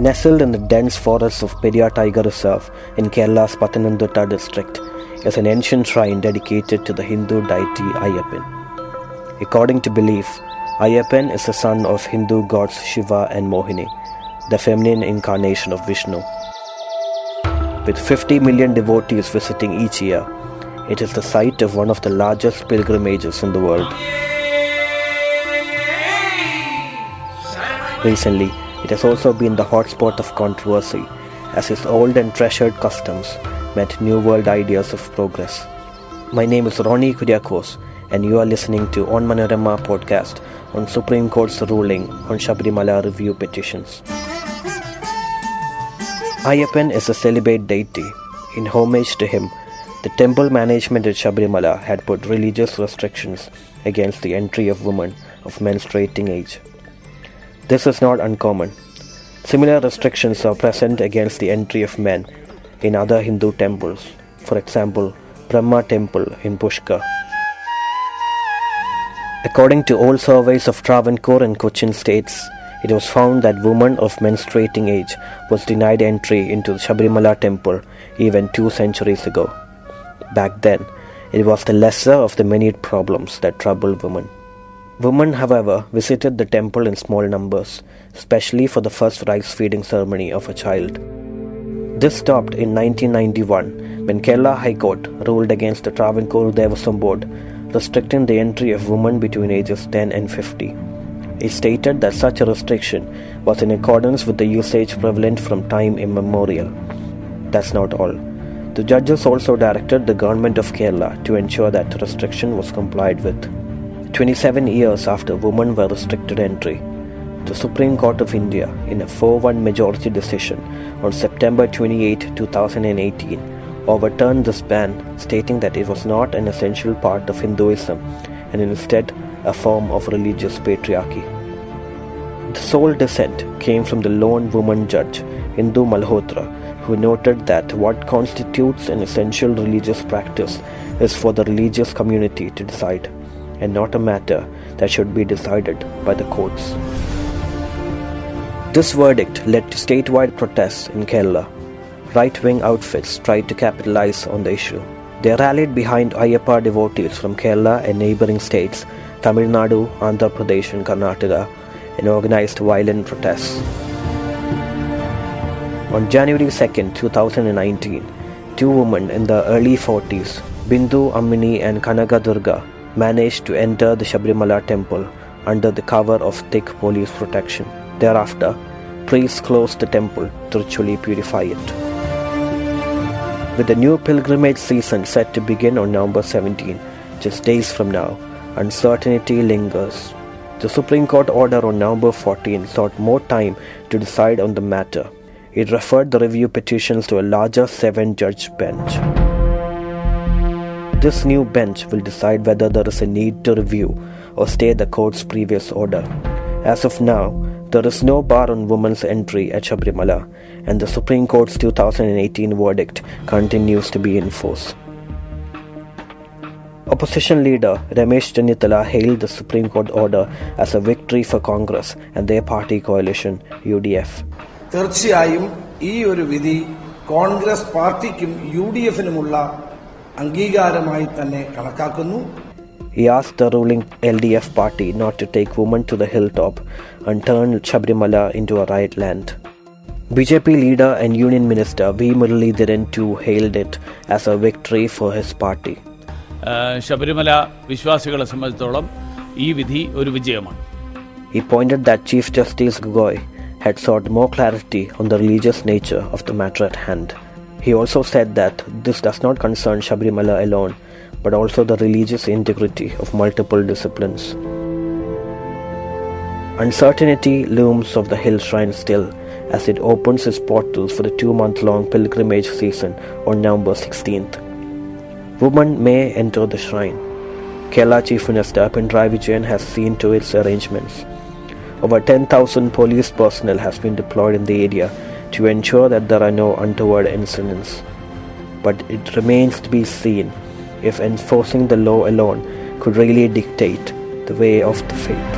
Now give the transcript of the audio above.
Nestled in the dense forests of Periyar Tiger Reserve in Kerala's Pathanamthitta district is an ancient shrine dedicated to the Hindu deity Ayyappan. According to belief, Ayyappan is the son of Hindu gods Shiva and Mohini, the feminine incarnation of Vishnu. With 50 million devotees visiting each year, it is the site of one of the largest pilgrimages in the world. Recently, it has also been the hotspot of controversy as its old and treasured customs met new world ideas of progress. My name is Ronnie Kuriakose, and you are listening to On Manorama podcast on Supreme Court's ruling on Shabarimala review petitions. Ayyappan is a celibate deity. In homage to him, the temple management at Shabarimala had put religious restrictions against the entry of women of menstruating age. This is not uncommon. Similar restrictions are present against the entry of men in other Hindu temples, for example, Brahma Temple in Pushkar. According to old surveys of Travancore and Cochin states, it was found that women of menstruating age was denied entry into the Shabarimala temple even two centuries ago. Back then, it was the lesser of the many problems that troubled women. Women, however, visited the temple in small numbers, especially for the first rice feeding ceremony of a child. This stopped in 1991 when Kerala High Court ruled against the Travancore Devaswam Board, restricting the entry of women between ages 10 and 50. It stated that such a restriction was in accordance with the usage prevalent from time immemorial. That's not all. The judges also directed the government of Kerala to ensure that restriction was complied with. 27 years after women were restricted entry, the Supreme Court of India, in a 4 1 majority decision on September 28, 2018, overturned this ban, stating that it was not an essential part of Hinduism and instead a form of religious patriarchy. The sole dissent came from the lone woman judge, Indu Malhotra, who noted that what constitutes an essential religious practice is for the religious community to decide and not a matter that should be decided by the courts. This verdict led to statewide protests in Kerala. Right wing outfits tried to capitalize on the issue. They rallied behind Ayyappa devotees from Kerala and neighboring states, Tamil Nadu, Andhra Pradesh, and Karnataka, and organized violent protests. On January 2, 2019, two women in their early 40s, Bindu Ammini and Kanaka Durga, managed to enter the Shabarimala temple under the cover of thick police protection. Thereafter, priests closed the temple to ritually purify it. With the new pilgrimage season set to begin on November 17, just days from now, uncertainty lingers. The Supreme Court order on November 14 sought more time to decide on the matter. It referred the review petitions to a larger seven judge bench. This new bench will decide whether there is a need to review or stay the court's previous order. As of now, there is no bar on women's entry at Shabrimala, and the Supreme Court's 2018 verdict continues to be in force. Opposition leader Ramesh Chennithala hailed the Supreme Court order as a victory for Congress and their party coalition UDF. തീർച്ചയായും ഈ ഒരു വിധി കോൺഗ്രസ് പാർട്ടിക്കും U D എഫിനുമുള്ള അംഗീകാരമായി തന്നെ കണക്കാക്കുന്നു He asked the ruling LDF party not to take women to the hilltop and turn Shabarimala into a riot land. BJP leader and Union Minister V. Muralidharan too hailed it as a victory for his party. ആ, ശബരിമല വിശ്വാസികളെ സംബന്ധിച്ചിടത്തോളം ഈ വിധി ഒരു വിജയമാണ് He pointed that Chief Justice Gogoi had sought more clarity on the religious nature of the matter at hand. He also said that this does not concern Shabarimala alone, but also the religious integrity of multiple disciplines. Uncertainty looms of the hill shrine still as it opens its portals for the two month long pilgrimage season on November 16th. Women may enter the shrine. Kerala Chief Minister Pinarayi Vijayan has seen to its arrangements. Over 10,000 police personnel has been deployed in the area to ensure that there are no untoward incidents. But it remains to be seen if enforcing the law alone could really dictate the way of the faith.